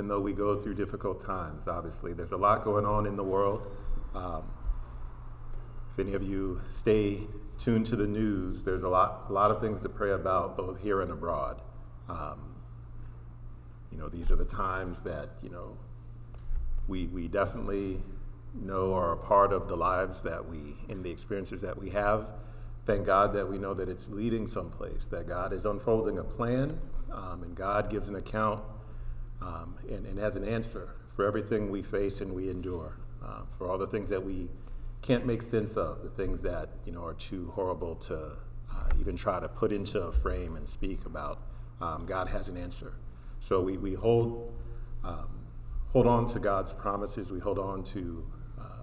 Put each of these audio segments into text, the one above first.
even though we go through difficult times, obviously. There's a lot going on in the world. Um, if any of you stay tuned to the news, there's a lot, a lot of things to pray about, both here and abroad. Um, you know, these are the times that, you know, we, we definitely know are a part of the lives that we, in the experiences that we have. Thank God that we know that it's leading someplace, that God is unfolding a plan, um, and God gives an account um, and, and has an answer for everything we face and we endure, uh, for all the things that we can't make sense of, the things that you know are too horrible to uh, even try to put into a frame and speak about. Um, God has an answer, so we, we hold um, hold on to God's promises. We hold on to uh,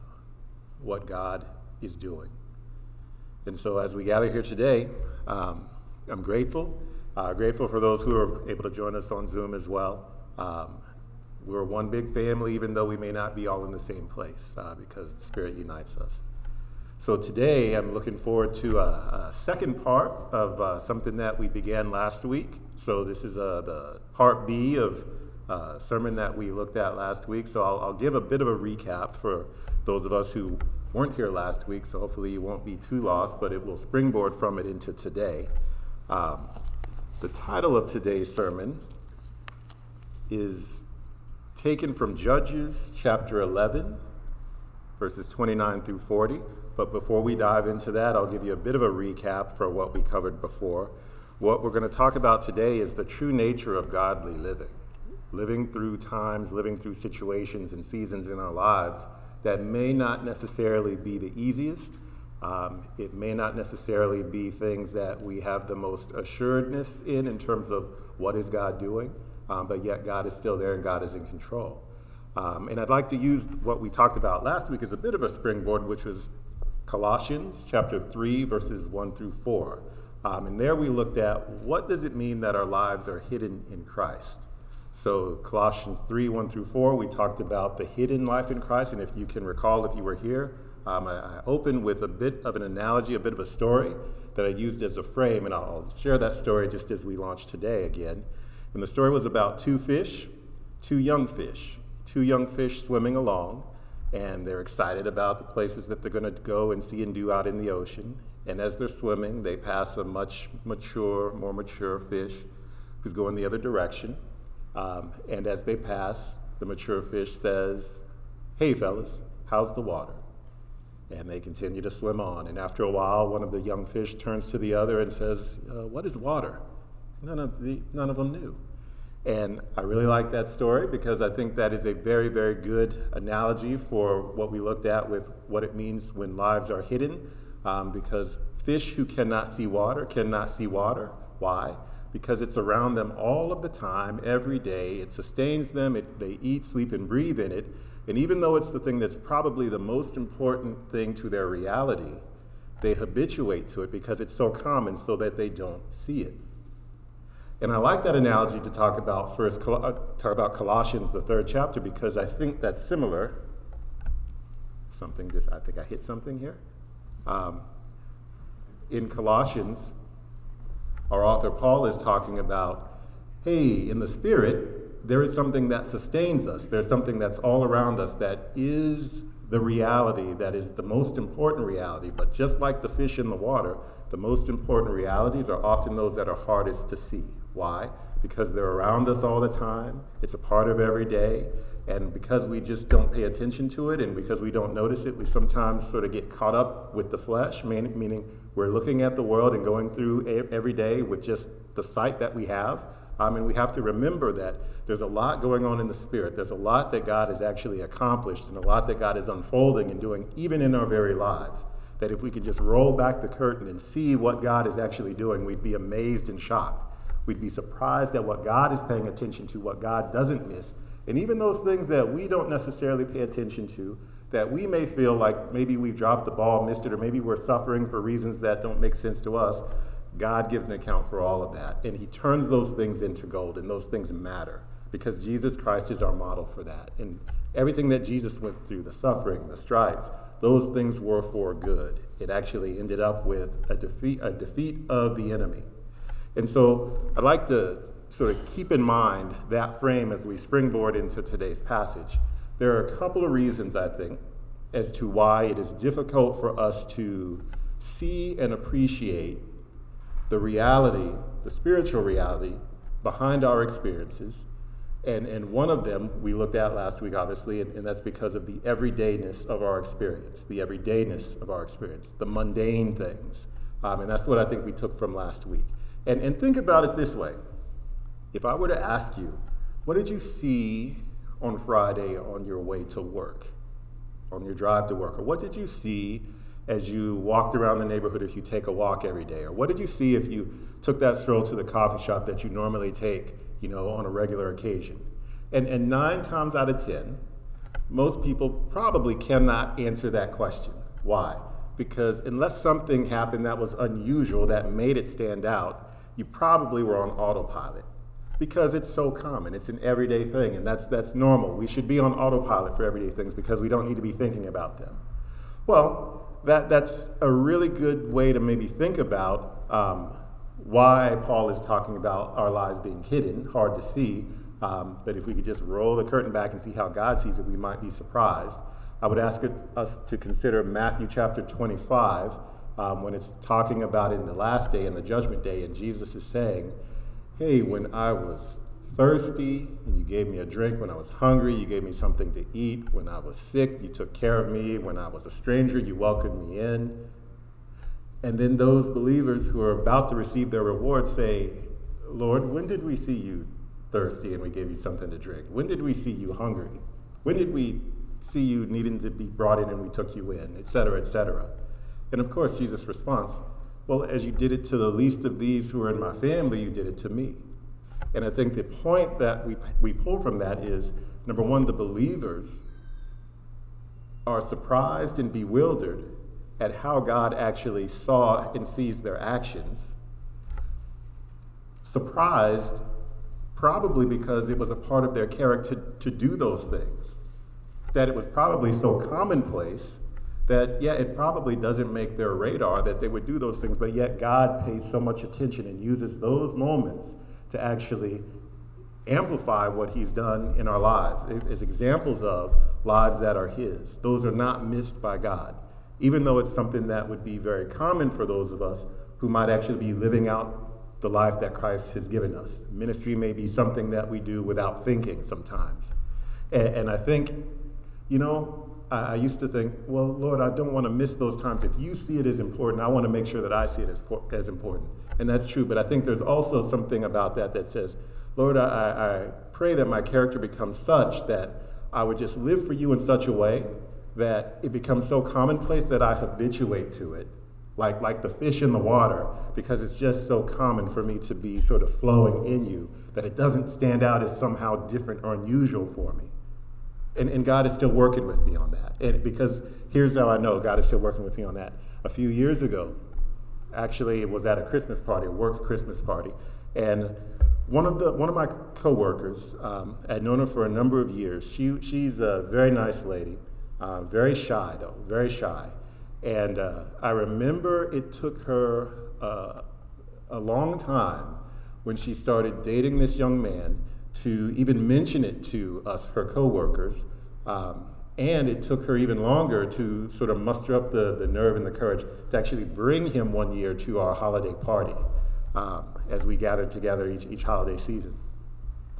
what God is doing, and so as we gather here today, um, I'm grateful. Uh, grateful for those who are able to join us on Zoom as well. Um, we're one big family, even though we may not be all in the same place, uh, because the Spirit unites us. So today, I'm looking forward to a, a second part of uh, something that we began last week. So this is uh, the part B of uh, sermon that we looked at last week. So I'll, I'll, give a bit of a recap for those of us who weren't here last week. So hopefully you won't be too lost, but it will springboard from it into today. Um, the title of today's sermon is taken from Judges chapter 11, verses 29 through 40. But before we dive into that, I'll give you a bit of a recap for what we covered before. What we're going to talk about today is the true nature of godly living, living through times, living through situations and seasons in our lives that may not necessarily be the easiest. Um, it may not necessarily be things that we have the most assuredness in, in terms of what is God doing um, but yet God is still there and God is in control. Um, and I'd like to use what we talked about last week as a bit of a springboard, which was Colossians chapter 3, verses 1 through 4. Um, and there we looked at what does it mean that our lives are hidden in Christ. So Colossians 3, 1 through 4, we talked about the hidden life in Christ. And if you can recall, if you were here, um, I, I opened with a bit of an analogy, a bit of a story that I used as a frame, and I'll share that story just as we launch today again. And the story was about two fish, two young fish, two young fish swimming along, and they're excited about the places that they're going to go and see and do out in the ocean. And as they're swimming, they pass a much mature, more mature fish who's going the other direction. Um, and as they pass, the mature fish says, Hey, fellas, how's the water? And they continue to swim on. And after a while, one of the young fish turns to the other and says, uh, What is water? None of, the, none of them knew. And I really like that story because I think that is a very, very good analogy for what we looked at with what it means when lives are hidden. Um, because fish who cannot see water cannot see water. Why? Because it's around them all of the time, every day. It sustains them, it, they eat, sleep, and breathe in it. And even though it's the thing that's probably the most important thing to their reality, they habituate to it because it's so common so that they don't see it. And I like that analogy to talk about first, uh, talk about Colossians, the third chapter, because I think that's similar. Something just, I think I hit something here. Um, in Colossians, our author Paul is talking about, hey, in the Spirit, there is something that sustains us. There's something that's all around us that is the reality that is the most important reality. But just like the fish in the water, the most important realities are often those that are hardest to see. Why? Because they're around us all the time, it's a part of every day. And because we just don't pay attention to it and because we don't notice it, we sometimes sort of get caught up with the flesh, meaning we're looking at the world and going through every day with just the sight that we have. Um, and we have to remember that there's a lot going on in the spirit. There's a lot that God has actually accomplished and a lot that God is unfolding and doing, even in our very lives. That if we could just roll back the curtain and see what God is actually doing, we'd be amazed and shocked. We'd be surprised at what God is paying attention to, what God doesn't miss. And even those things that we don't necessarily pay attention to, that we may feel like maybe we've dropped the ball, missed it, or maybe we're suffering for reasons that don't make sense to us, God gives an account for all of that. And He turns those things into gold, and those things matter because Jesus Christ is our model for that. And everything that Jesus went through the suffering, the stripes those things were for good. It actually ended up with a defeat, a defeat of the enemy. And so I'd like to sort of keep in mind that frame as we springboard into today's passage, there are a couple of reasons, I think, as to why it is difficult for us to see and appreciate the reality, the spiritual reality behind our experiences. And, and one of them we looked at last week, obviously, and, and that's because of the everydayness of our experience, the everydayness of our experience, the mundane things. Um, and that's what I think we took from last week. And, and think about it this way if I were to ask you, what did you see on Friday on your way to work, on your drive to work? Or what did you see as you walked around the neighborhood if you take a walk every day? Or what did you see if you took that stroll to the coffee shop that you normally take, you know, on a regular occasion? And, and nine times out of 10, most people probably cannot answer that question. Why? Because unless something happened that was unusual that made it stand out, you probably were on autopilot because it's so common. It's an everyday thing, and that's, that's normal. We should be on autopilot for everyday things because we don't need to be thinking about them. Well, that, that's a really good way to maybe think about um, why Paul is talking about our lives being hidden, hard to see. Um, but if we could just roll the curtain back and see how God sees it, we might be surprised. I would ask it, us to consider Matthew chapter 25 um, when it's talking about in the last day and the judgment day, and Jesus is saying, Hey, when I was thirsty and you gave me a drink, when I was hungry, you gave me something to eat, when I was sick, you took care of me, when I was a stranger, you welcomed me in. And then those believers who are about to receive their reward say, Lord, when did we see you thirsty and we gave you something to drink? When did we see you hungry? When did we see you needing to be brought in and we took you in, et cetera, et cetera? And of course, Jesus' response, well, as you did it to the least of these who are in my family, you did it to me. And I think the point that we, we pull from that is number one, the believers are surprised and bewildered at how God actually saw and sees their actions. Surprised, probably because it was a part of their character to, to do those things. That it was probably so commonplace that, yeah, it probably doesn't make their radar that they would do those things, but yet God pays so much attention and uses those moments to actually amplify what He's done in our lives as, examples of lives that are His. Those are not missed by God, even though it's something that would be very common for those of us who might actually be living out the life that Christ has given us. Ministry may be something that we do without thinking sometimes. And, and I think, you know, I, used to think, well, Lord, I don't want to miss those times. If you see it as important, I want to make sure that I see it as, as important. And that's true. But I think there's also something about that that says, Lord, I, I pray that my character becomes such that I would just live for you in such a way that it becomes so commonplace that I habituate to it, like, like the fish in the water, because it's just so common for me to be sort of flowing in you that it doesn't stand out as somehow different or unusual for me. And, and God is still working with me on that. And because here's how I know God is still working with me on that. A few years ago, actually, it was at a Christmas party, a work Christmas party, and one of the one of my coworkers, um, I'd known her for a number of years. She she's a very nice lady, uh, very shy though, very shy. And uh, I remember it took her uh, a long time when she started dating this young man to even mention it to us, her coworkers. Um, and it took her even longer to sort of muster up the, the nerve and the courage to actually bring him one year to our holiday party um, as we gathered together each, each holiday season.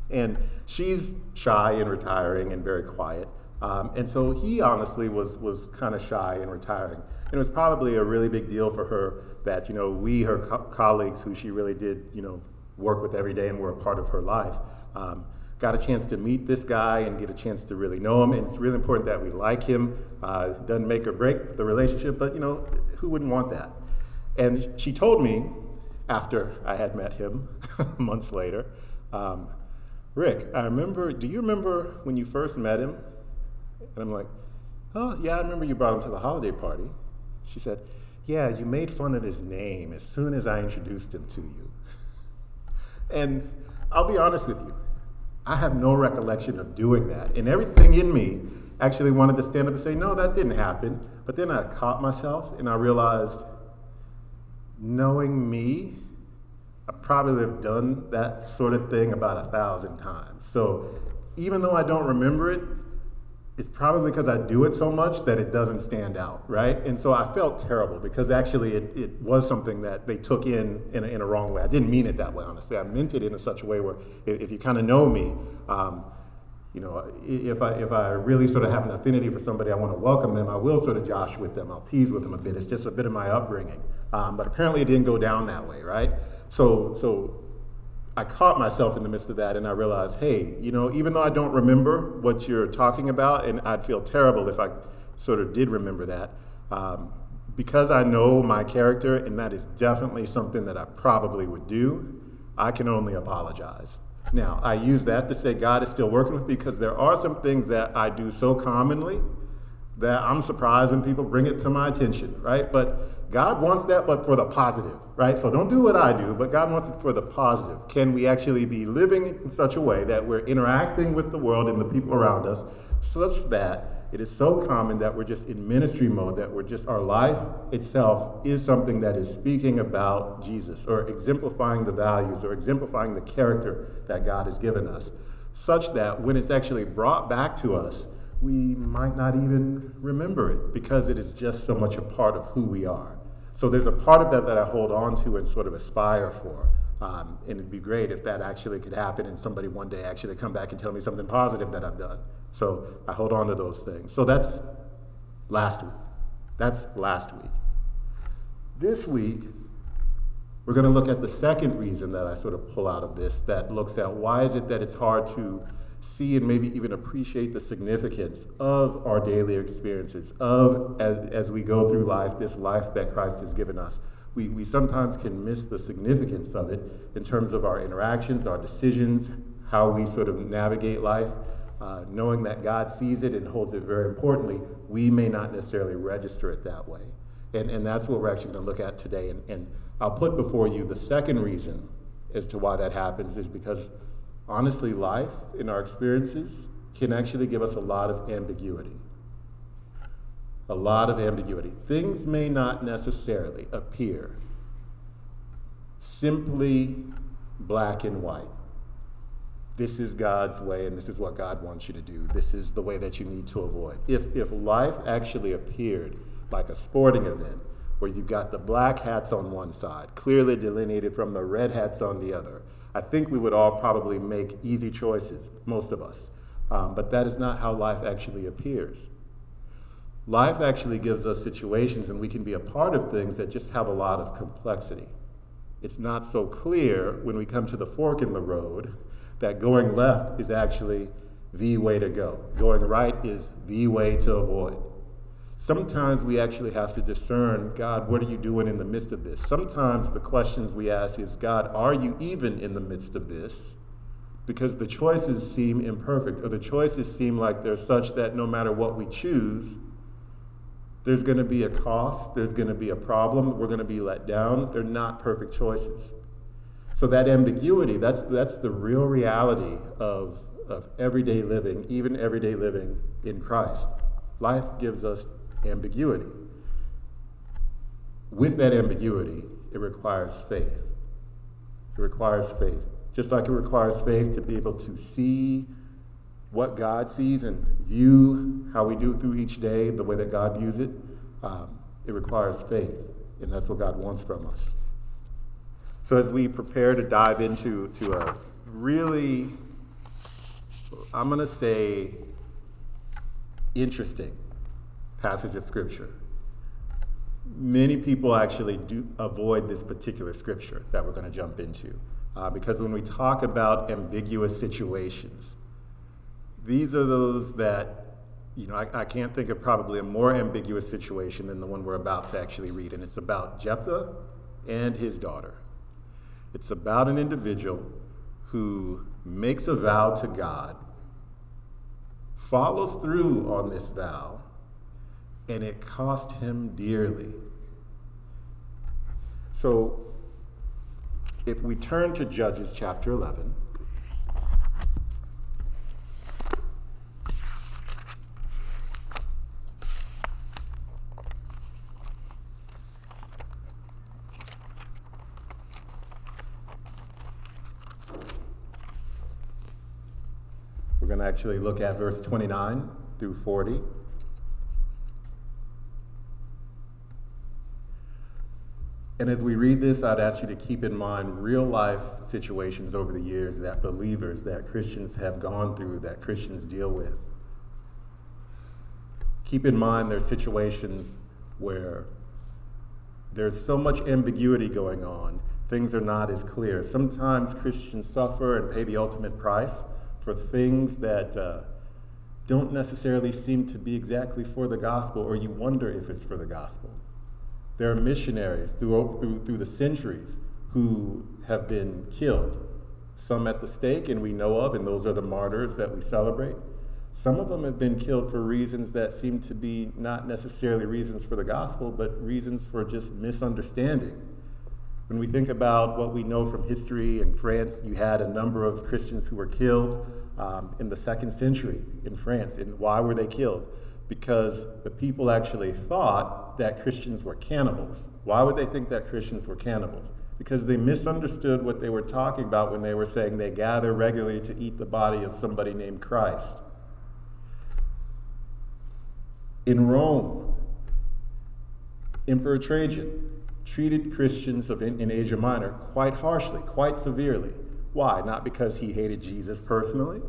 And she's shy and retiring and very quiet. Um, and so he honestly was, was kind of shy and retiring. And it was probably a really big deal for her that, you know, we, her co- colleagues who she really did, you know, work with every day and were a part of her life, um, got a chance to meet this guy and get a chance to really know him. And it's really important that we like him. Uh, doesn't make or break the relationship, but you know, who wouldn't want that? And she told me after I had met him months later, um, Rick, I remember, do you remember when you first met him? And I'm like, oh, yeah, I remember you brought him to the holiday party. She said, yeah, you made fun of his name as soon as I introduced him to you. And I'll be honest with you, I have no recollection of doing that. And everything in me actually wanted to stand up and say, no, that didn't happen. But then I caught myself and I realized knowing me, I probably have done that sort of thing about a thousand times. So even though I don't remember it, it's probably because I do it so much that it doesn't stand out, right? And so I felt terrible because actually it, it was something that they took in in a, in a wrong way. I didn't mean it that way, honestly. I meant it in a such a way where if, you kind of know me, um, you know, if I, if I really sort of have an affinity for somebody, I want to welcome them, I will sort of josh with them. I'll tease with them a bit. It's just a bit of my upbringing. Um, but apparently it didn't go down that way, right? So, so I caught myself in the midst of that and I realized, hey, you know, even though I don't remember what you're talking about, and I'd feel terrible if I sort of did remember that, um, because I know my character, and that is definitely something that I probably would do, I can only apologize. Now, I use that to say God is still working with me because there are some things that I do so commonly that I'm surprised when people bring it to my attention, right? But God wants that, but for the positive, right? So don't do what I do, but God wants it for the positive. Can we actually be living in such a way that we're interacting with the world and the people around us such that it is so common that we're just in ministry mode, that we're just, our life itself is something that is speaking about Jesus or exemplifying the values or exemplifying the character that God has given us, such that when it's actually brought back to us, we might not even remember it because it is just so much a part of who we are. So there's a part of that that I hold on to and sort of aspire for. Um, and it'd be great if that actually could happen and somebody one day actually come back and tell me something positive that I've done. So I hold on to those things. So that's last week. That's last week. This week, we're going to look at the second reason that I sort of pull out of this that looks at why is it that it's hard to see and maybe even appreciate the significance of our daily experiences, of as, as we go through life, this life that Christ has given us. We, we sometimes can miss the significance of it in terms of our interactions, our decisions, how we sort of navigate life. Uh, knowing that God sees it and holds it very importantly, we may not necessarily register it that way. And, and that's what we're actually going to look at today. And, and I'll put before you the second reason as to why that happens is because honestly, life in our experiences can actually give us a lot of ambiguity. A lot of ambiguity. Things may not necessarily appear simply black and white. This is God's way, and this is what God wants you to do. This is the way that you need to avoid. If, if life actually appeared like a sporting event, where you've got the black hats on one side, clearly delineated from the red hats on the other, I think we would all probably make easy choices, most of us. Um, but that is not how life actually appears. Life actually gives us situations, and we can be a part of things that just have a lot of complexity. It's not so clear when we come to the fork in the road that going left is actually the way to go, going right is the way to avoid. Sometimes we actually have to discern, God, what are you doing in the midst of this? Sometimes the questions we ask is, God, are you even in the midst of this? Because the choices seem imperfect, or the choices seem like they're such that no matter what we choose, there's going to be a cost, there's going to be a problem, we're going to be let down. They're not perfect choices. So that ambiguity, that's, that's the real reality of, of everyday living, even everyday living in Christ. Life gives us ambiguity. With that ambiguity, it requires faith. It requires faith. Just like it requires faith to be able to see what God sees and view how we do through each day, the way that God views it, um, it requires faith. And that's what God wants from us. So as we prepare to dive into to a really, I'm going to say, interesting passage of Scripture. Many people actually do avoid this particular scripture that we're going to jump into uh, because when we talk about ambiguous situations, these are those that, you know, I, I can't think of probably a more ambiguous situation than the one we're about to actually read, and it's about Jephthah and his daughter. It's about an individual who makes a vow to God, follows through on this vow, and it cost him dearly. So, if we turn to Judges chapter 11, We're going to actually look at verse 29 through 40. And as we read this, I'd ask you to keep in mind real life situations over the years that believers, that Christians have gone through, that Christians deal with. Keep in mind there's situations where there's so much ambiguity going on, things are not as clear. Sometimes Christians suffer and pay the ultimate price for things that uh, don't necessarily seem to be exactly for the gospel, or you wonder if it's for the gospel. There are missionaries through, through, through the centuries who have been killed, some at the stake, and we know of, and those are the martyrs that we celebrate. Some of them have been killed for reasons that seem to be not necessarily reasons for the gospel, but reasons for just misunderstanding. When we think about what we know from history in France, you had a number of Christians who were killed um, in the second century in France. And why were they killed? Because the people actually thought that Christians were cannibals. Why would they think that Christians were cannibals? Because they misunderstood what they were talking about when they were saying they gather regularly to eat the body of somebody named Christ. In Rome, Emperor Trajan treated Christians of in, in Asia Minor quite harshly, quite severely. Why? Not because he hated Jesus personally,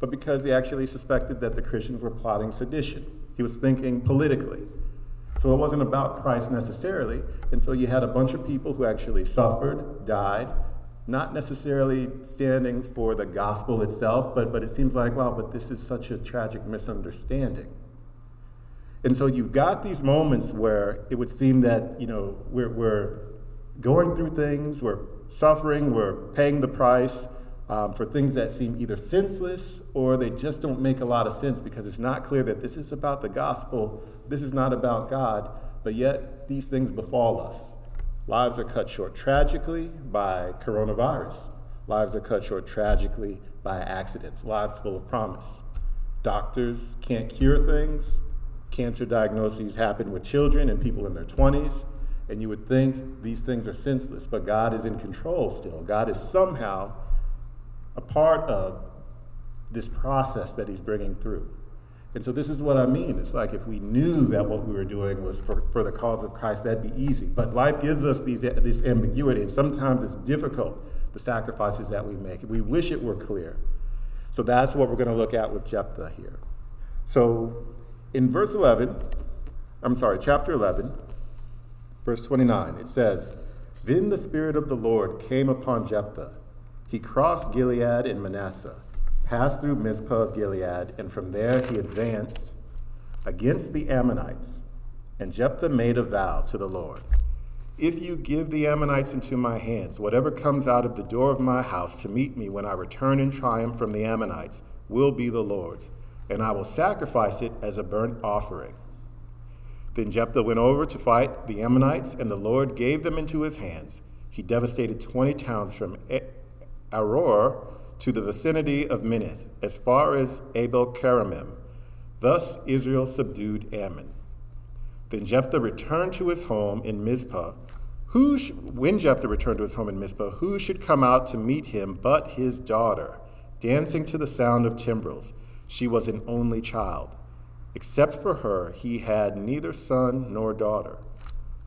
but because he actually suspected that the Christians were plotting sedition. He was thinking politically. So it wasn't about Christ necessarily. And so you had a bunch of people who actually suffered, died, not necessarily standing for the gospel itself, but, but it seems like, wow, but this is such a tragic misunderstanding. And so you've got these moments where it would seem that, you know, we're, we're going through things, we're suffering, we're paying the price, um, for things that seem either senseless or they just don't make a lot of sense because it's not clear that this is about the gospel, this is not about God, but yet these things befall us. Lives are cut short tragically by coronavirus. Lives are cut short tragically by accidents. Lives full of promise. Doctors can't cure things. Cancer diagnoses happen with children and people in their 20s. And you would think these things are senseless, but God is in control still. God is somehow a part of this process that he's bringing through. And so this is what I mean. It's like if we knew that what we were doing was for, for the cause of Christ, that'd be easy. But life gives us these, this ambiguity, and sometimes it's difficult, the sacrifices that we make. We wish it were clear. So that's what we're going to look at with Jephthah here. So in verse 11, I'm sorry, chapter 11, verse 29, it says, Then the Spirit of the Lord came upon Jephthah he crossed Gilead and Manasseh, passed through Mizpah of Gilead, and from there he advanced against the Ammonites. And Jephthah made a vow to the Lord If you give the Ammonites into my hands, whatever comes out of the door of my house to meet me when I return in triumph from the Ammonites will be the Lord's, and I will sacrifice it as a burnt offering. Then Jephthah went over to fight the Ammonites, and the Lord gave them into his hands. He devastated 20 towns from Aroer to the vicinity of Minnith, as far as Abel Keramim. Thus Israel subdued Ammon. Then Jephthah returned to his home in Mizpah. Who sh- when Jephthah returned to his home in Mizpah, who should come out to meet him but his daughter, dancing to the sound of timbrels? She was an only child. Except for her, he had neither son nor daughter.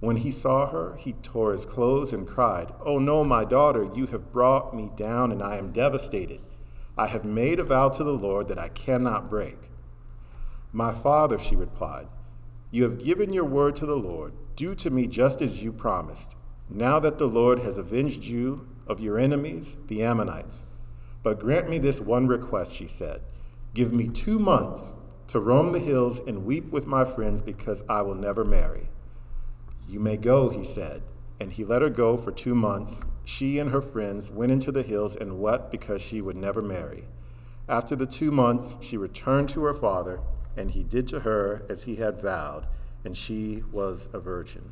When he saw her, he tore his clothes and cried, Oh no, my daughter, you have brought me down, and I am devastated. I have made a vow to the Lord that I cannot break. My father, she replied, You have given your word to the Lord. Do to me just as you promised. Now that the Lord has avenged you of your enemies, the Ammonites. But grant me this one request, she said. Give me two months to roam the hills and weep with my friends because I will never marry. You may go, he said. And he let her go for two months. She and her friends went into the hills and wept because she would never marry. After the two months, she returned to her father, and he did to her as he had vowed, and she was a virgin.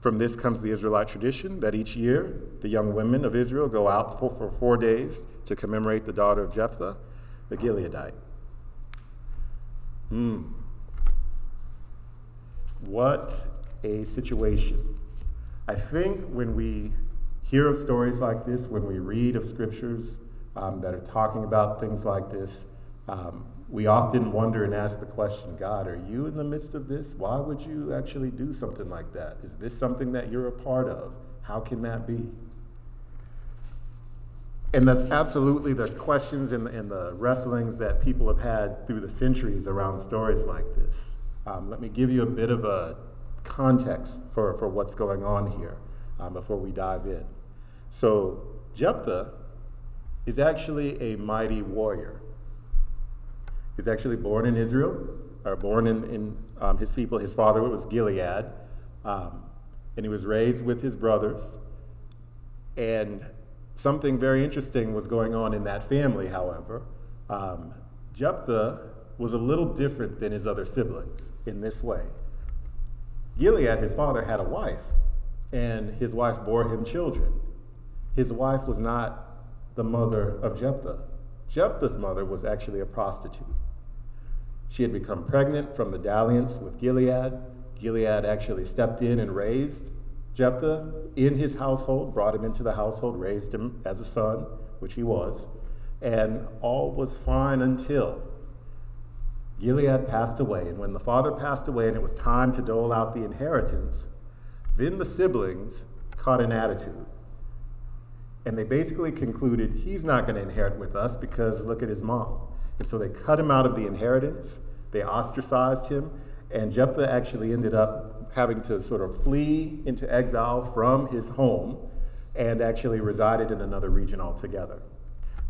From this comes the Israelite tradition that each year the young women of Israel go out for, for four days to commemorate the daughter of Jephthah, the Gileadite. Hmm. What a situation. I think when we hear of stories like this, when we read of scriptures um, that are talking about things like this, um, we often wonder and ask the question God, are you in the midst of this? Why would you actually do something like that? Is this something that you're a part of? How can that be? And that's absolutely the questions and, and the wrestlings that people have had through the centuries around stories like this. Um, let me give you a bit of a context for, for what's going on here um, before we dive in. So, Jephthah is actually a mighty warrior. He's actually born in Israel, or born in, in um, his people. His father was Gilead, um, and he was raised with his brothers. And something very interesting was going on in that family, however. Um, Jephthah was a little different than his other siblings in this way. Gilead, his father, had a wife, and his wife bore him children. His wife was not the mother of Jephthah. Jephthah's mother was actually a prostitute. She had become pregnant from the dalliance with Gilead. Gilead actually stepped in and raised Jephthah in his household, brought him into the household, raised him as a son, which he was, and all was fine until Gilead passed away. And when the father passed away and it was time to dole out the inheritance, then the siblings caught an attitude. And they basically concluded he's not going to inherit with us because look at his mom. And so they cut him out of the inheritance, they ostracized him, and Jephthah actually ended up having to sort of flee into exile from his home and actually resided in another region altogether.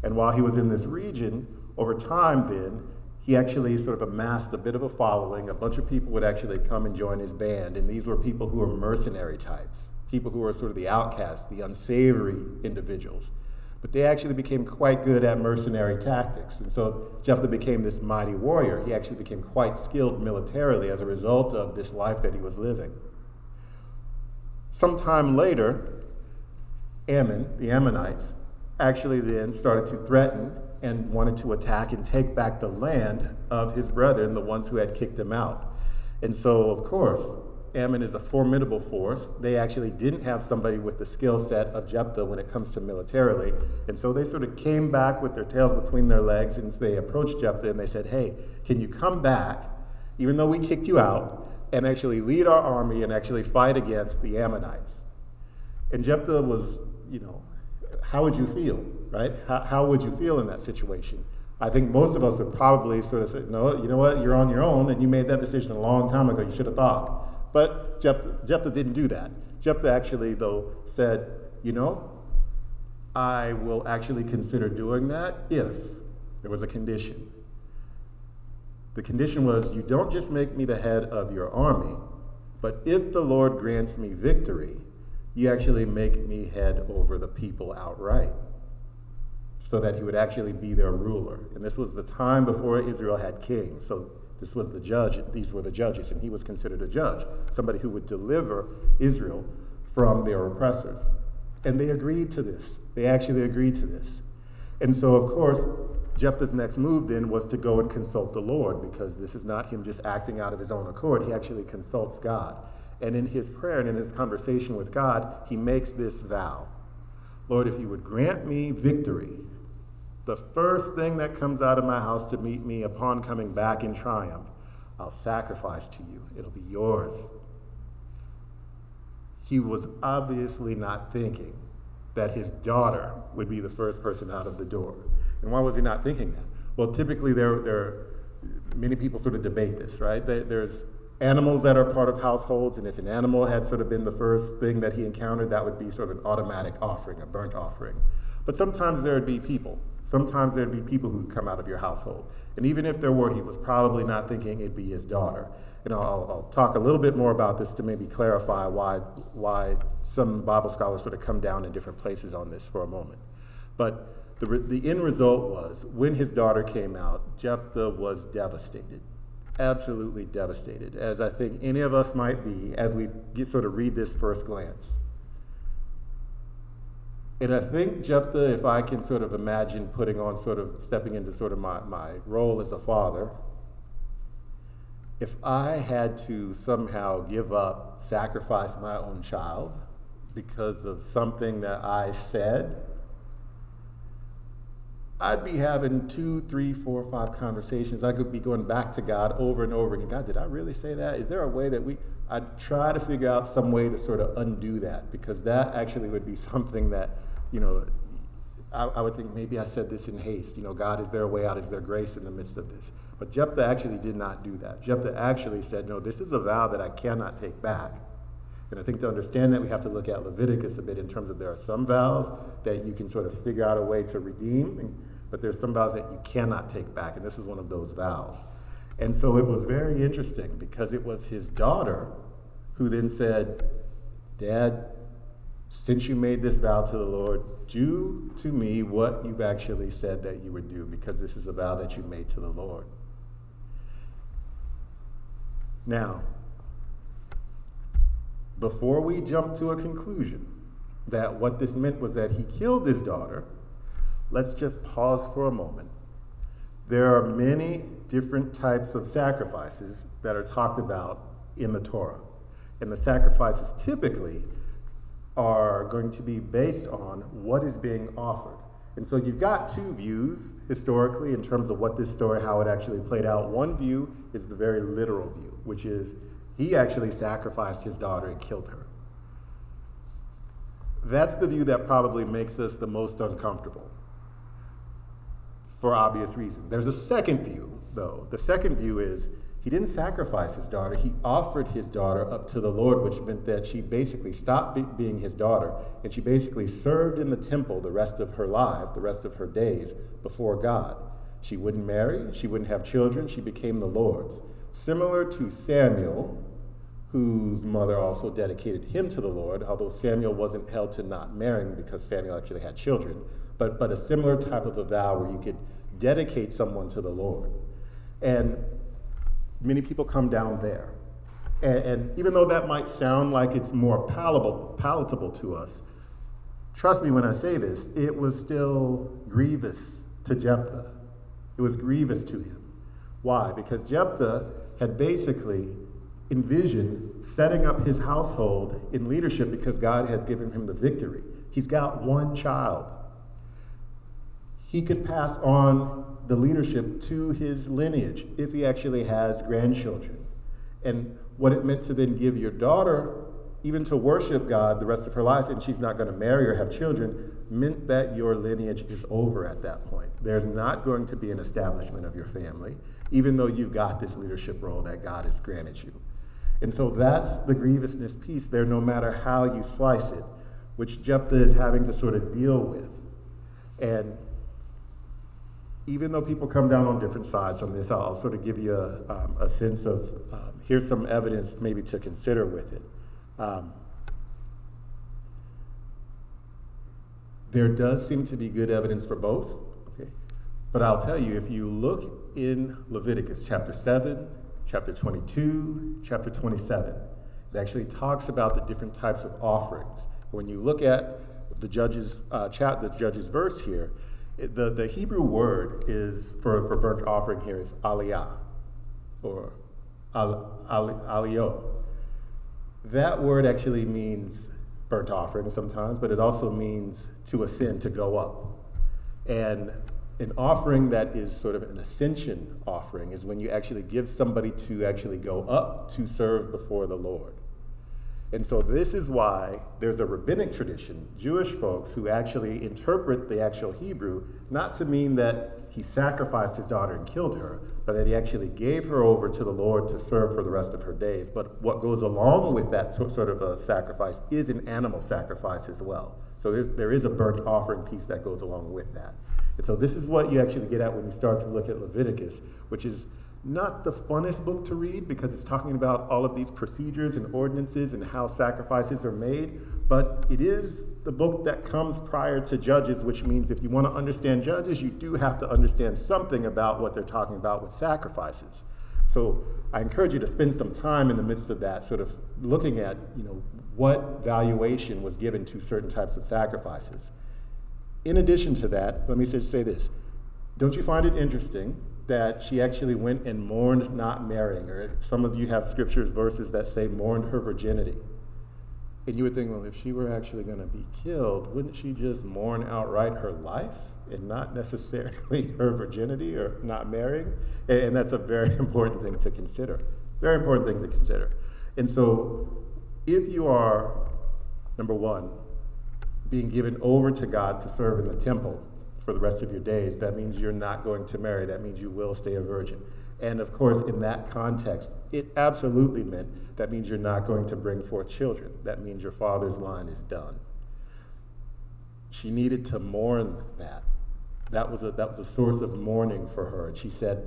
And while he was in this region, over time, then, he actually sort of amassed a bit of a following. A bunch of people would actually come and join his band, and these were people who were mercenary types, people who were sort of the outcasts, the unsavory individuals. But they actually became quite good at mercenary tactics. And so Jephthah became this mighty warrior. He actually became quite skilled militarily as a result of this life that he was living. Sometime later, Ammon, the Ammonites, actually then started to threaten and wanted to attack and take back the land of his brethren, the ones who had kicked him out. And so, of course, Ammon is a formidable force. They actually didn't have somebody with the skill set of Jephthah when it comes to militarily. And so they sort of came back with their tails between their legs and they approached Jephthah and they said, Hey, can you come back, even though we kicked you out, and actually lead our army and actually fight against the Ammonites? And Jephthah was, you know, how would you feel, right? How, how would you feel in that situation? I think most of us would probably sort of say, no, you know what, you're on your own, and you made that decision a long time ago. You should have thought. But Jephthah, Jephthah didn't do that. Jephthah actually, though, said, you know, I will actually consider doing that if there was a condition. The condition was, you don't just make me the head of your army, but if the Lord grants me victory, you actually make me head over the people outright so that he would actually be their ruler. And this was the time before Israel had kings. So this was the judge, these were the judges, and he was considered a judge, somebody who would deliver Israel from their oppressors. And they agreed to this. They actually agreed to this. And so, of course, Jephthah's next move then was to go and consult the Lord because this is not him just acting out of his own accord. He actually consults God. And in his prayer and in his conversation with God, he makes this vow Lord, if you would grant me victory, the first thing that comes out of my house to meet me upon coming back in triumph, I'll sacrifice to you. It'll be yours. He was obviously not thinking that his daughter would be the first person out of the door. And why was he not thinking that? Well, typically, there, there many people sort of debate this, right? There's animals that are part of households, and if an animal had sort of been the first thing that he encountered, that would be sort of an automatic offering, a burnt offering. But sometimes there would be people. Sometimes there'd be people who'd come out of your household. And even if there were, he was probably not thinking it'd be his daughter. And I'll, I'll talk a little bit more about this to maybe clarify why, why some Bible scholars sort of come down in different places on this for a moment. But the, the end result was when his daughter came out, Jephthah was devastated absolutely devastated, as I think any of us might be as we get, sort of read this first glance. And I think Jephthah, if I can sort of imagine putting on sort of stepping into sort of my, my role as a father, if I had to somehow give up, sacrifice my own child because of something that I said, I'd be having two, three, four, five conversations. I could be going back to God over and over again. God, did I really say that? Is there a way that we, I'd try to figure out some way to sort of undo that because that actually would be something that, you know, I, I would think maybe I said this in haste. You know, God, is there a way out? Is there grace in the midst of this? But Jephthah actually did not do that. Jephthah actually said, no, this is a vow that I cannot take back. And I think to understand that, we have to look at Leviticus a bit in terms of there are some vows that you can sort of figure out a way to redeem, but there's some vows that you cannot take back, and this is one of those vows. And so it was very interesting because it was his daughter who then said, Dad, since you made this vow to the Lord, do to me what you've actually said that you would do, because this is a vow that you made to the Lord. Now, before we jump to a conclusion that what this meant was that he killed his daughter, let's just pause for a moment. There are many different types of sacrifices that are talked about in the Torah. And the sacrifices typically are going to be based on what is being offered. And so you've got two views historically in terms of what this story, how it actually played out. One view is the very literal view, which is he actually sacrificed his daughter and killed her. That's the view that probably makes us the most uncomfortable for obvious reasons. There's a second view, though. The second view is he didn't sacrifice his daughter, he offered his daughter up to the Lord, which meant that she basically stopped be- being his daughter and she basically served in the temple the rest of her life, the rest of her days before God. She wouldn't marry, she wouldn't have children, she became the Lord's. Similar to Samuel, whose mother also dedicated him to the Lord, although Samuel wasn't held to not marrying because Samuel actually had children, but, but a similar type of a vow where you could dedicate someone to the Lord. And many people come down there. And, and, even though that might sound like it's more palatable, palatable to us, trust me when I say this, it was still grievous to Jephthah. It was grievous to him. Why? Because Jephthah had basically envisioned setting up his household in leadership because God has given him the victory. He's got one child. He could pass on the leadership to his lineage if he actually has grandchildren. And what it meant to then give your daughter, even to worship God the rest of her life, and she's not going to marry or have children, meant that your lineage is over at that point. There's not going to be an establishment of your family, even though you've got this leadership role that God has granted you. And so that's the grievousness piece there, no matter how you slice it, which Jephthah is having to sort of deal with. And even though people come down on different sides on this, I'll sort of give you a, um, a sense of um, here's some evidence maybe to consider with it. Um, there does seem to be good evidence for both, okay? But I'll tell you, if you look in Leviticus chapter 7, chapter 22, chapter 27, it actually talks about the different types of offerings. When you look at the judge's uh, the judge's verse here, the, the Hebrew word is for, for burnt offering here is aliyah or al, al. That word actually means burnt offering sometimes, but it also means to ascend, to go up. And an offering that is sort of an ascension offering is when you actually give somebody to actually go up to serve before the Lord. And so, this is why there's a rabbinic tradition, Jewish folks who actually interpret the actual Hebrew not to mean that he sacrificed his daughter and killed her, but that he actually gave her over to the Lord to serve for the rest of her days. But what goes along with that sort of a sacrifice is an animal sacrifice as well. So, there is a burnt offering piece that goes along with that. And so, this is what you actually get at when you start to look at Leviticus, which is not the funnest book to read because it's talking about all of these procedures and ordinances and how sacrifices are made, but it is the book that comes prior to Judges, which means if you want to understand Judges, you do have to understand something about what they're talking about with sacrifices. So I encourage you to spend some time in the midst of that, sort of looking at, you know, what valuation was given to certain types of sacrifices. In addition to that, let me just say this. Don't you find it interesting that she actually went and mourned not marrying her. Some of you have scriptures, verses that say mourned her virginity. And you would think, well, if she were actually going to be killed, wouldn't she just mourn outright her life and not necessarily her virginity or not marrying? And that's a very important thing to consider. Very important thing to consider. And so, if you are, number one, being given over to God to serve in the temple for the rest of your days, that means you're not going to marry. That means you will stay a virgin. And of course, in that context, it absolutely meant that means you're not going to bring forth children. That means your father's line is done. She needed to mourn that. That was a, that was a source of mourning for her. And she said,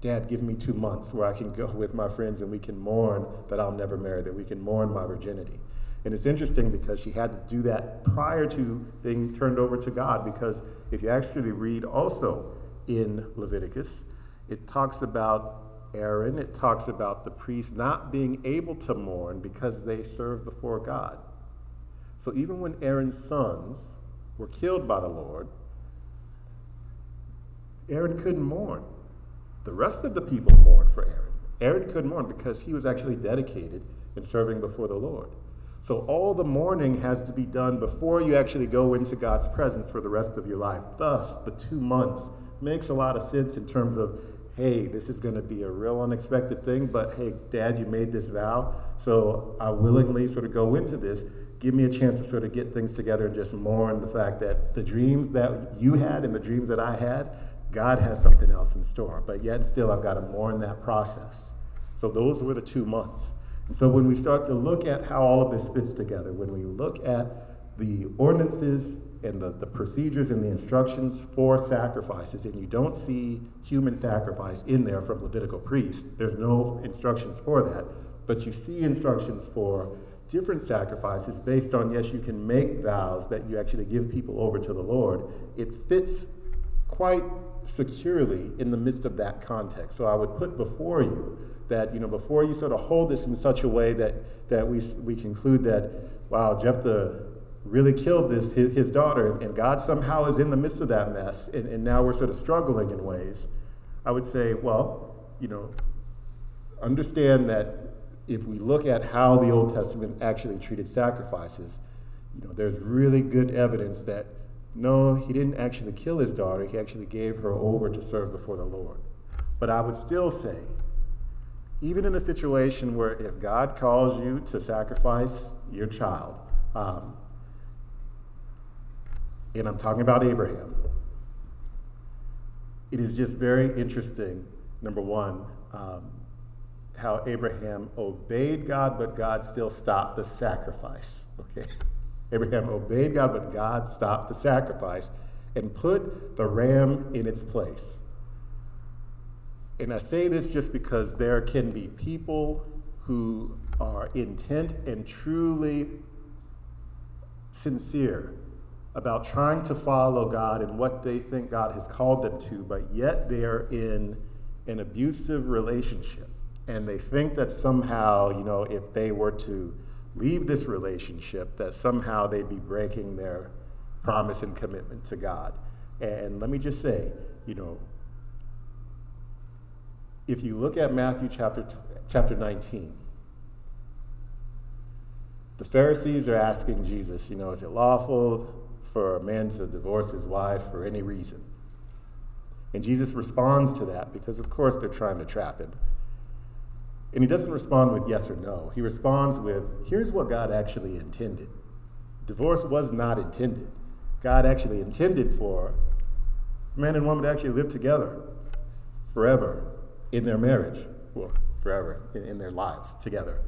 Dad, give me two months where I can go with my friends and we can mourn that I'll never marry, that we can mourn my virginity. And it's interesting because she had to do that prior to being turned over to God. Because if you actually read also in Leviticus, it talks about Aaron, it talks about the priests not being able to mourn because they serve before God. So even when Aaron's sons were killed by the Lord, Aaron couldn't mourn. The rest of the people mourned for Aaron. Aaron couldn't mourn because he was actually dedicated in serving before the Lord. So all the mourning has to be done before you actually go into God's presence for the rest of your life. Thus, the two months makes a lot of sense in terms of hey, this is going to be a real unexpected thing, but hey, dad, you made this vow, so I willingly sort of go into this. Give me a chance to sort of get things together and just mourn the fact that the dreams that you had and the dreams that I had, God has something else in store. But yet, still, I've got to mourn that process. So, those were the two months. And so, when we start to look at how all of this fits together, when we look at the ordinances and the, the procedures and the instructions for sacrifices, and you don't see human sacrifice in there from Levitical priests. There's no instructions for that, but you see instructions for different sacrifices based on, yes, you can make vows that you actually give people over to the Lord. It fits quite securely in the midst of that context. So I would put before you that, you know, before you sort of hold this in such a way that, that we, we conclude that, wow, Jephthah really killed this his, his, daughter, and God somehow is in the midst of that mess, and, and now we're sort of struggling in ways. I would say, well, you know, understand that if we look at how the Old Testament actually treated sacrifices, you know, there's really good evidence that no, he didn't actually kill his daughter, he actually gave her over to serve before the Lord. But I would still say, even in a situation where if God calls you to sacrifice your child, um, and I'm talking about Abraham. It is just very interesting, number one, um, how Abraham obeyed God, but God still stopped the sacrifice. Okay? Abraham obeyed God, but God stopped the sacrifice and put the ram in its place. And I say this just because there can be people who are intent and truly sincere about trying to follow God and what they think God has called them to, but yet they are in an abusive relationship. And they think that somehow, you know, if they were to leave this relationship, that somehow they'd be breaking their promise and commitment to God. And let me just say, you know, if you look at Matthew chapter, chapter 19, the Pharisees are asking Jesus, you know, is it lawful for a man to divorce his wife for any reason. And Jesus responds to that because, of course, they're trying to trap him. And he doesn't respond with yes or no. He responds with, here's what God actually intended. Divorce was not intended. God actually intended for man and woman to actually live together forever in their marriage, well, forever in, in their lives together.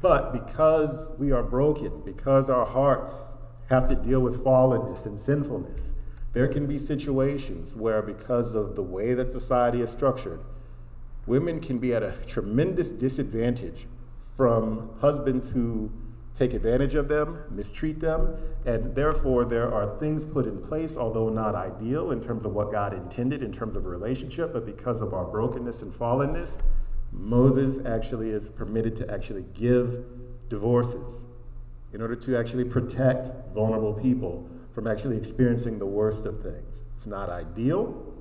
But because we are broken, because our hearts have to deal with fallenness and sinfulness. There can be situations where, because of the way that society is structured, women can be at a tremendous disadvantage from husbands who take advantage of them, mistreat them, and therefore there are things put in place, although not ideal in terms of what God intended in terms of a relationship, but because of our brokenness and fallenness, Moses actually is permitted to actually give divorces in order to actually protect vulnerable people from actually experiencing the worst of things. It's not ideal,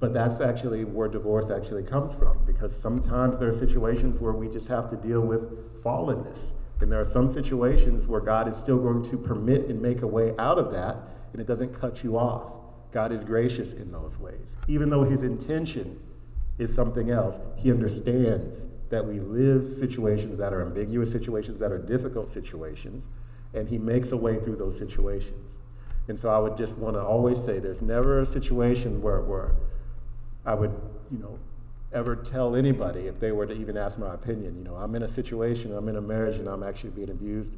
but that's actually where divorce actually comes from because sometimes there are situations where we just have to deal with fallenness And there are some situations where God is still going to permit and make a way out of that, and it doesn't cut you off. God is gracious in those ways. Even though his intention is something else, he understands that we live situations that are ambiguous situations, that are difficult situations, and he makes a way through those situations. And so I would just want to always say there's never a situation where, where I would, you know, ever tell anybody if they were to even ask my opinion. You know, I'm in a situation, I'm in a marriage, and I'm actually being abused.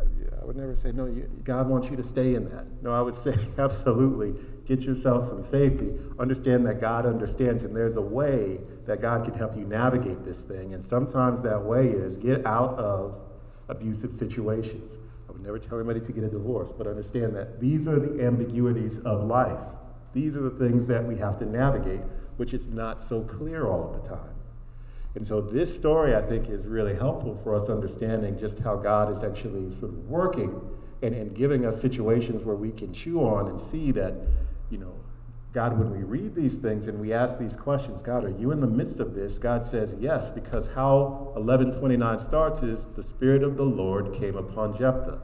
I would never say, no, you, God wants you to stay in that. No, I would say, absolutely, get yourself some safety. Understand that God understands, and there's a way that God can help you navigate this thing. And sometimes that way is get out of abusive situations. I would never tell anybody to get a divorce, but understand that these are the ambiguities of life. These are the things that we have to navigate, which is not so clear all of the time. And so this story, I think, is really helpful for us understanding just how God is actually sort of working and, and giving us situations where we can chew on and see that, you know, God, when we read these things and we ask these questions, God, are you in the midst of this? God says yes, because how 1129 starts is the Spirit of the Lord came upon Jephthah.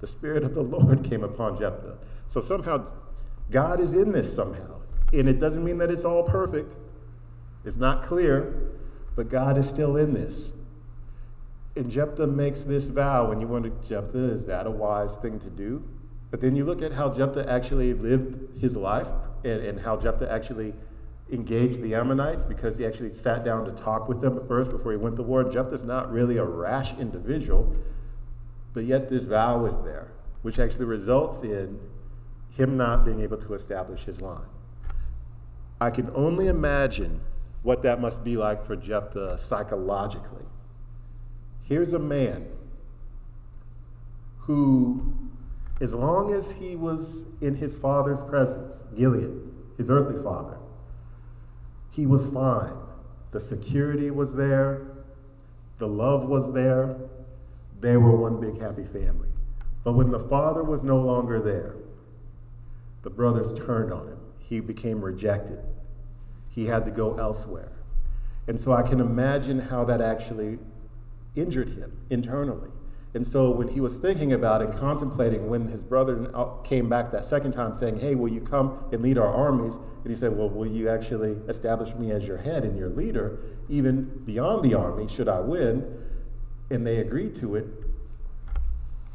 The Spirit of the Lord came upon Jephthah. So somehow God is in this somehow. And it doesn't mean that it's all perfect, it's not clear, but God is still in this. And Jephthah makes this vow, and you wonder, Jephthah, is that a wise thing to do? But then you look at how Jephthah actually lived his life and, and how Jephthah actually engaged the Ammonites because he actually sat down to talk with them first before he went to war. Jephthah's not really a rash individual, but yet this vow is there, which actually results in him not being able to establish his line. I can only imagine what that must be like for Jephthah psychologically. Here's a man who, as long as he was in his father's presence, Gilead, his earthly father, he was fine. The security was there, the love was there. They were one big happy family. But when the father was no longer there, the brothers turned on him. He became rejected he had to go elsewhere. And so I can imagine how that actually injured him internally. And so when he was thinking about it, contemplating when his brother came back that second time saying, Hey, will you come and lead our armies? And he said, Well, will you actually establish me as your head and your leader, even beyond the army, should I win? And they agreed to it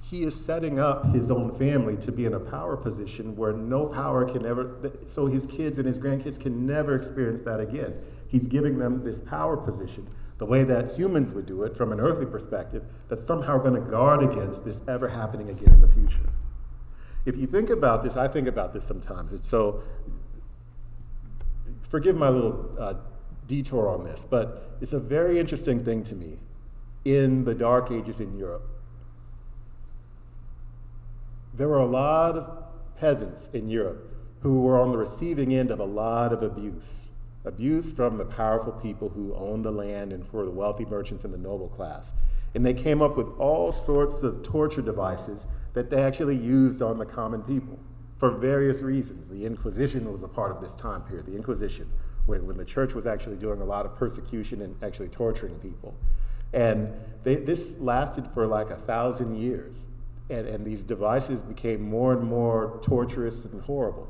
he is setting up his own family to be in a power position where no power can ever, so his kids and his grandkids can never experience that again. He's giving them this power position, the way that humans would do it from an earthly perspective, that's somehow going to guard against this ever happening again in the future. If you think about this, I think about this sometimes. It's so, forgive my little uh, detour on this, but it's a very interesting thing to me in the Dark Ages in Europe there were a lot of peasants in Europe who were on the receiving end of a lot of abuse. Abuse from the powerful people who owned the land and were the wealthy merchants and the noble class. And they came up with all sorts of torture devices that they actually used on the common people for various reasons. The Inquisition was a part of this time period, the Inquisition, when, when the church was actually doing a lot of persecution and actually torturing people. And they, this lasted for like a thousand years and, and these devices became more and more torturous and horrible.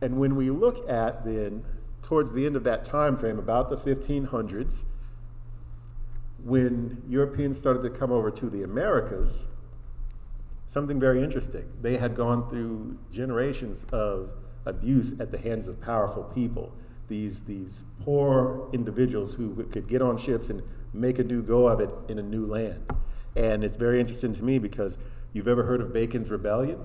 And when we look at then, towards the end of that time frame, about the 1500s, when Europeans started to come over to the Americas, something very interesting. They had gone through generations of abuse at the hands of powerful people. These, these poor individuals who could get on ships and make a new go of it in a new land. And it's very interesting to me because you've ever heard of Bacon's Rebellion?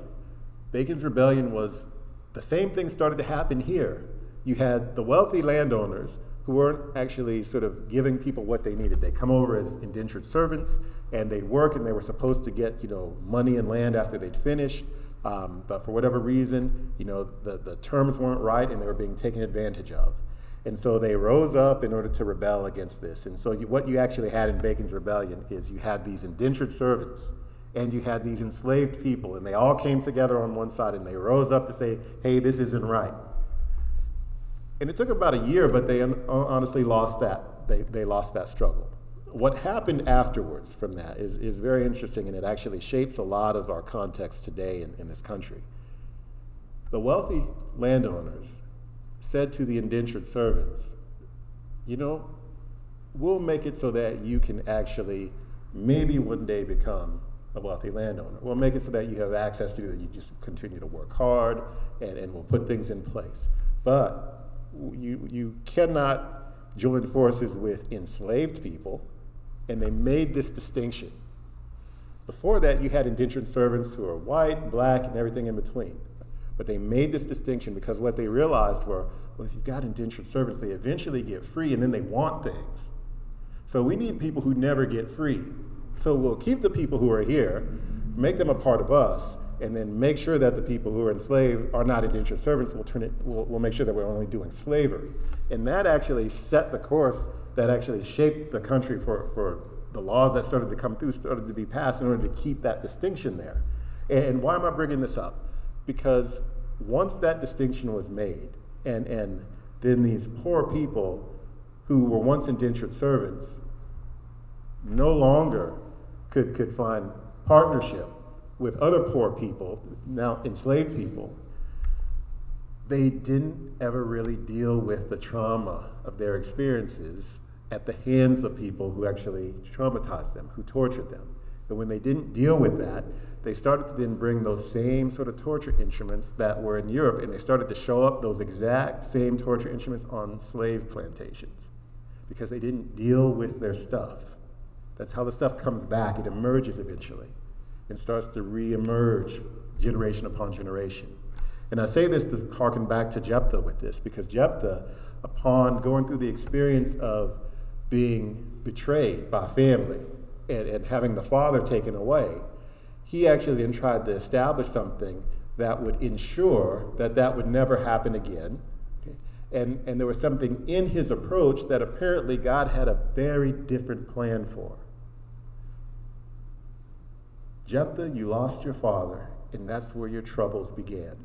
Bacon's Rebellion was the same thing started to happen here. You had the wealthy landowners who weren't actually sort of giving people what they needed. They come over as indentured servants and they'd work and they were supposed to get, you know, money and land after they'd finished. Um, but for whatever reason, you know, the, the terms weren't right and they were being taken advantage of. And so they rose up in order to rebel against this. And so you, what you actually had in Bacon's Rebellion is you had these indentured servants and you had these enslaved people, and they all came together on one side and they rose up to say, hey, this isn't right. And it took about a year, but they honestly lost that. They, they lost that struggle. what happened afterwards from that is, is very interesting and it actually shapes a lot of our context today in, in this country. The wealthy landowners said to the indentured servants, You know, we'll make it so that you can actually maybe one day become a wealthy landowner. We'll make it so that you have access to that you just continue to work hard and, and we'll put things in place. But you, you cannot join forces with enslaved people, and they made this distinction. Before that, you had indentured servants who are white, black, and everything in between. But they made this distinction because what they realized were well, if you've got indentured servants, they eventually get free and then they want things. So we need people who never get free. So we'll keep the people who are here, make them a part of us, and then make sure that the people who are enslaved are not indentured servants. We'll turn it. We'll, we'll make sure that we're only doing slavery, and that actually set the course that actually shaped the country for for the laws that started to come through started to be passed in order to keep that distinction there. And why am I bringing this up? Because once that distinction was made, and, and then these poor people who were once indentured servants no longer could, could find partnership with other poor people, now enslaved people, they didn't ever really deal with the trauma of their experiences at the hands of people who actually traumatized them, who tortured them. And when they didn't deal with that, they started to then bring those same sort of torture instruments that were in Europe, and they started to show up those exact same torture instruments on slave plantations because they didn't deal with their stuff. That's how the stuff comes back. It emerges eventually and starts to re-emerge generation upon generation. And I say this to harken back to Jephthah with this, because Jephthah, upon going through the experience of being betrayed by family and, and having the father taken away, he actually then tried to establish something that would ensure that that would never happen again. And, and there was something in his approach that apparently God had a very different plan for. Jephthah, you lost your father, and that's where your troubles began.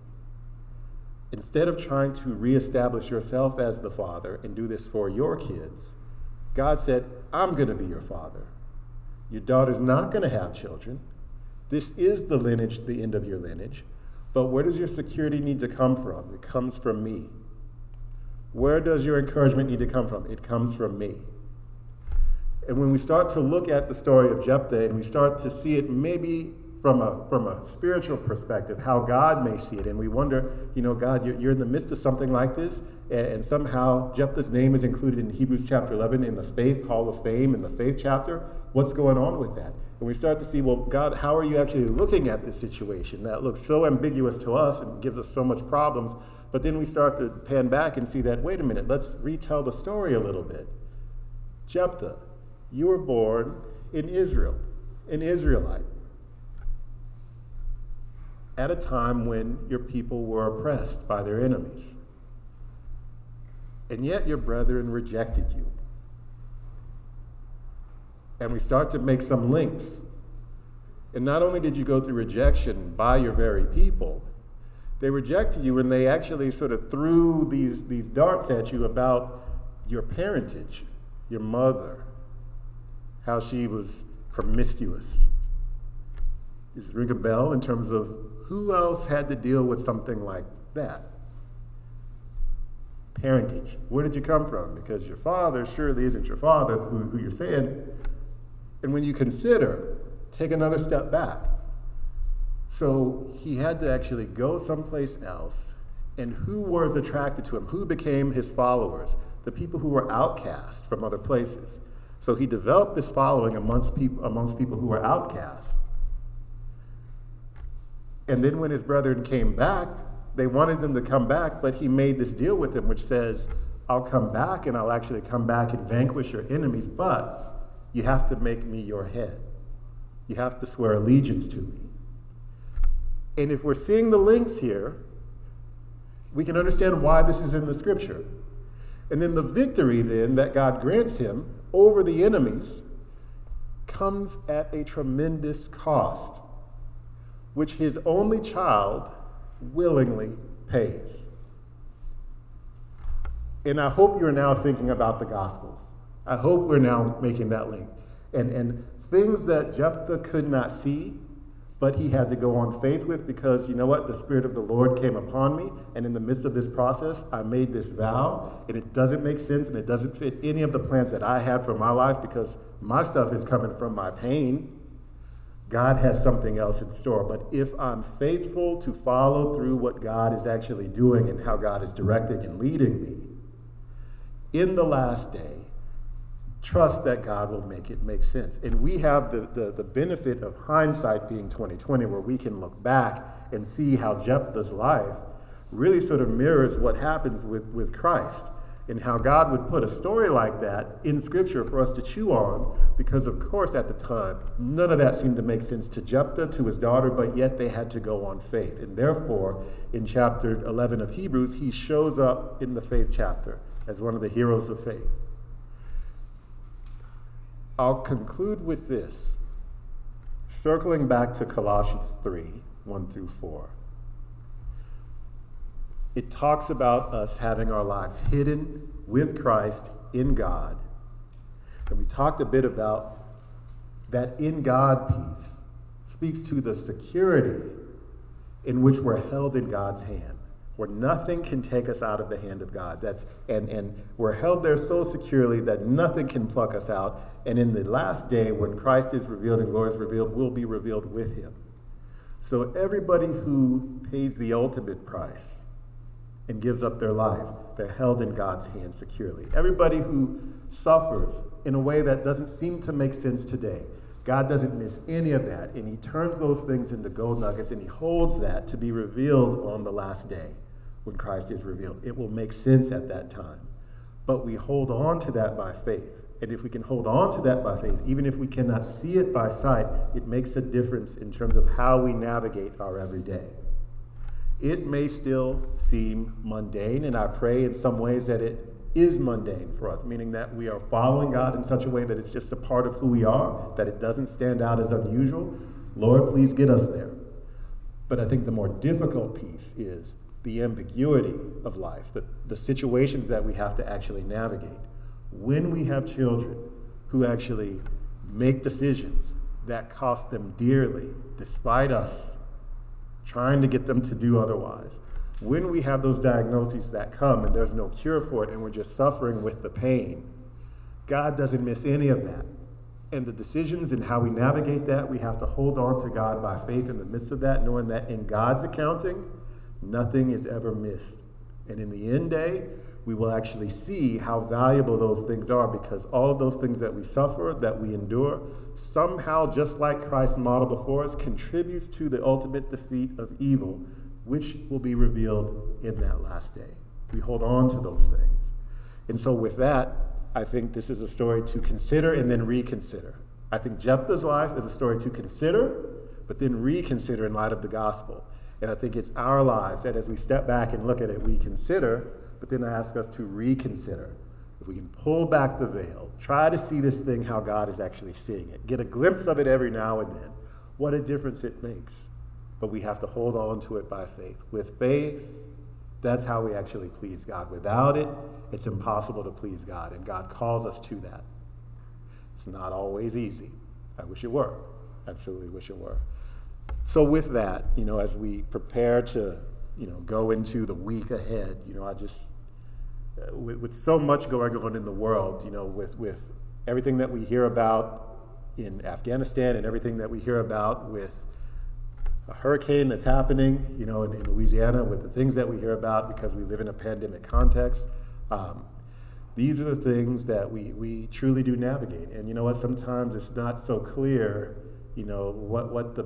Instead of trying to reestablish yourself as the father and do this for your kids, God said, I'm going to be your father. Your daughter's not going to have children. This is the lineage, the end of your lineage. But where does your security need to come from? It comes from me. Where does your encouragement need to come from? It comes from me. And when we start to look at the story of Jephthah and we start to see it maybe from a, from a spiritual perspective, how God may see it. And we wonder, you know, God, you're, you're in the midst of something like this, and, and, somehow Jephthah's name is included in Hebrews chapter 11 in the Faith Hall of Fame, in the Faith chapter. What's going on with that? And we start to see, well, God, how are you actually looking at this situation that looks so ambiguous to us and gives us so much problems? But then we start to pan back and see that, wait a minute, let's retell the story a little bit. Jephthah, you were born in Israel, an Israelite at a time when your people were oppressed by their enemies. And yet your brethren rejected you. And we start to make some links. And not only did you go through rejection by your very people, they rejected you and they actually sort of threw these, these darts at you about your parentage, your mother, how she was promiscuous. Does ring a bell in terms of who else had to deal with something like that? Parentage. Where did you come from? Because your father surely isn't your father who, who you're saying. And when you consider, take another step back. So he had to actually go someplace else. And who was attracted to him? Who became his followers? The people who were outcasts from other places. So he developed this following amongst people, amongst people who were outcasts. And then when his brethren came back, they wanted them to come back, but he made this deal with them, which says, I'll come back and I'll actually come back and vanquish your enemies, but you have to make me your head. You have to swear allegiance to me. And if we're seeing the links here, we can understand why this is in the scripture. And then the victory, then, that God grants him over the enemies comes at a tremendous cost which his only child willingly pays. And I hope you're now thinking about the Gospels. I hope we're now making that link. And, and things that Jephthah could not see, but he had to go on faith with because you know what? The Spirit of the Lord came upon me, and in the midst of this process, I made this vow, and it doesn't make sense and it doesn't fit any of the plans that I had for my life because my stuff is coming from my pain. God has something else in store. But if I'm faithful to follow through what God is actually doing and how God is directing and leading me, in the last day, trust that God will make it make sense. And we have the, the, the, benefit of hindsight being 2020, where we can look back and see how Jephthah's life really sort of mirrors what happens with, with Christ and how God would put a story like that in Scripture for us to chew on, because of course at the time, none of that seemed to make sense to Jephthah, to his daughter, but yet they had to go on faith. And therefore, in chapter 11 of Hebrews, he shows up in the faith chapter as one of the heroes of faith. I'll conclude with this, circling back to Colossians 3 1 through 4. It talks about us having our lives hidden with Christ in God. And we talked a bit about that in God piece speaks to the security in which we're held in God's hand where nothing can take us out of the hand of God. That's and and we're held there so securely that nothing can pluck us out. And in the last day, when Christ is revealed and glory is revealed, we'll be revealed with him. So everybody who pays the ultimate price and gives up their life, they're held in God's hand securely. Everybody who suffers in a way that doesn't seem to make sense today, God doesn't miss any of that, and He turns those things into gold nuggets and He holds that to be revealed on the last day when Christ is revealed. It will make sense at that time. But we hold on to that by faith. And if we can hold on to that by faith, even if we cannot see it by sight, it makes a difference in terms of how we navigate our everyday. It may still seem mundane, and I pray in some ways that it is mundane for us, meaning that we are following God in such a way that it's just a part of who we are, that it doesn't stand out as unusual. Lord, please get us there. But I think the more difficult piece is the ambiguity of life, the, the situations that we have to actually navigate. When we have children who actually make decisions that cost them dearly, despite us trying to get them to do otherwise, when we have those diagnoses that come and there's no cure for it and we're just suffering with the pain, God doesn't miss any of that. And the decisions and how we navigate that, we have to hold on to God by faith in the midst of that, knowing that in God's accounting, Nothing is ever missed. And in the end day, we will actually see how valuable those things are because all of those things that we suffer, that we endure, somehow, just like Christ's model before us, contributes to the ultimate defeat of evil, which will be revealed in that last day. We hold on to those things. And so, with that, I think this is a story to consider and then reconsider. I think Jephthah's life is a story to consider, but then reconsider in light of the gospel. And I think it's our lives that as we step back and look at it, we consider, but then ask us to reconsider. If we can pull back the veil, try to see this thing how God is actually seeing it, get a glimpse of it every now and then, what a difference it makes. But we have to hold on to it by faith. With faith, that's how we actually please God. Without it, it's impossible to please God, and God calls us to that. It's not always easy. I wish it were. Absolutely wish it were. So with that, you know, as we prepare to, you know, go into the week ahead, you know, I just, uh, with, with so much going on in the world, you know, with, with everything that we hear about in Afghanistan and everything that we hear about with a hurricane that's happening, you know, in, in Louisiana, with the things that we hear about because we live in a pandemic context. Um, these are the things that we, we truly do navigate. And you know what? Sometimes it's not so clear, you know, what, what the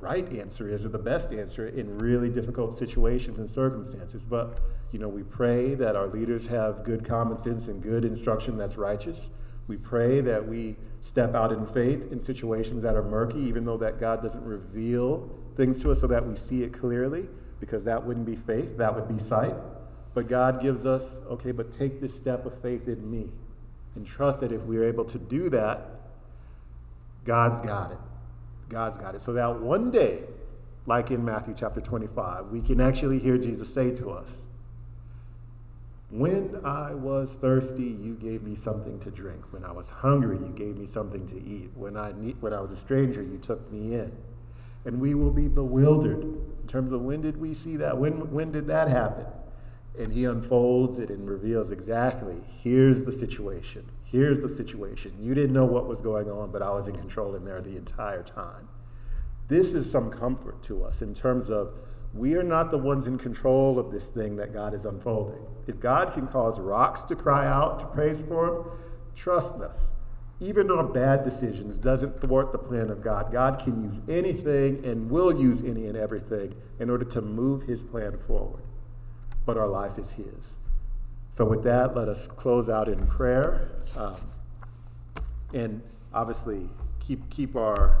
right answer is or the best answer in really difficult situations and circumstances. But, you know, we pray that our leaders have good common sense and good instruction that's righteous. We pray that we step out in faith in situations that are murky, even though that God doesn't reveal things to us so that we see it clearly, because that wouldn't be faith, that would be sight. But God gives us, okay, but take this step of faith in me and trust that if we're able to do that, God's got it. God's got it. So that one day, like in Matthew chapter 25, we can actually hear Jesus say to us, When I was thirsty, you gave me something to drink. When I was hungry, you gave me something to eat. When I, need, when I was a stranger, you took me in. And we will be bewildered in terms of when did we see that? When, when did that happen? And he unfolds it and reveals exactly here's the situation. Here's the situation. You didn't know what was going on, but I was in control in there the entire time. This is some comfort to us in terms of we are not the ones in control of this thing that God is unfolding. If God can cause rocks to cry out to praise for Him, trust us. Even our bad decisions doesn't thwart the plan of God. God can use anything and will use any and everything in order to move His plan forward. But our life is His. So, with that, let us close out in prayer. Um, and obviously, keep, keep our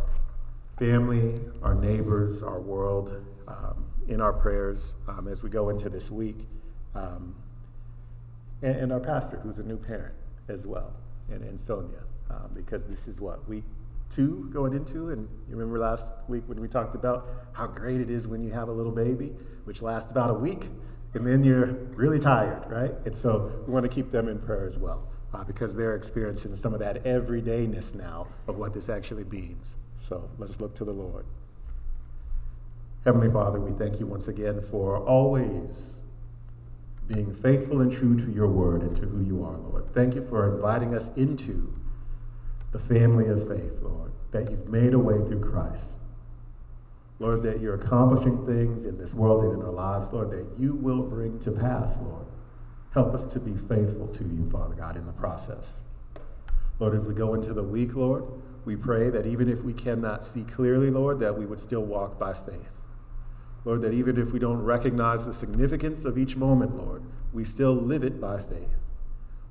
family, our neighbors, our world um, in our prayers um, as we go into this week. Um, and, and, our pastor, who's a new parent as well, and, and Sonia, um, because this is what week two going into. And you remember last week when we talked about how great it is when you have a little baby, which lasts about a week, and then you're really tired, right? And so we want to keep them in prayer as well. Uh, because they're experiencing some of that everydayness now of what this actually means. So let's look to the Lord. Heavenly Father, we thank you once again for always being faithful and true to your word and to who you are, Lord. Thank you for inviting us into the family of faith, Lord, that you've made a way through Christ. Lord, that you're accomplishing things in this world and in our lives, Lord, that you will bring to pass, Lord. Help us to be faithful to you, Father God, in the process. Lord, as we go into the week, Lord, we pray that even if we cannot see clearly, Lord, that we would still walk by faith. Lord, that even if we don't recognize the significance of each moment, Lord, we still live it by faith.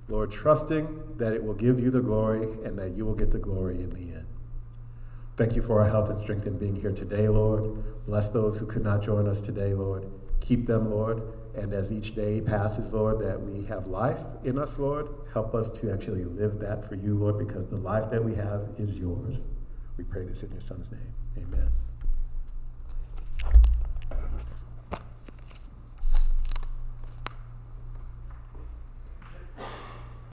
Lord, trusting that it will give you the glory and that you will get the glory in the end. Thank you for our health and strength in being here today, Lord. Bless those who could not join us today, Lord. Keep them, Lord. And as each day passes, Lord, that we have life in us, Lord, help us to actually live that for you, Lord, because the life that we have is yours. We pray this in your Son's name. Amen.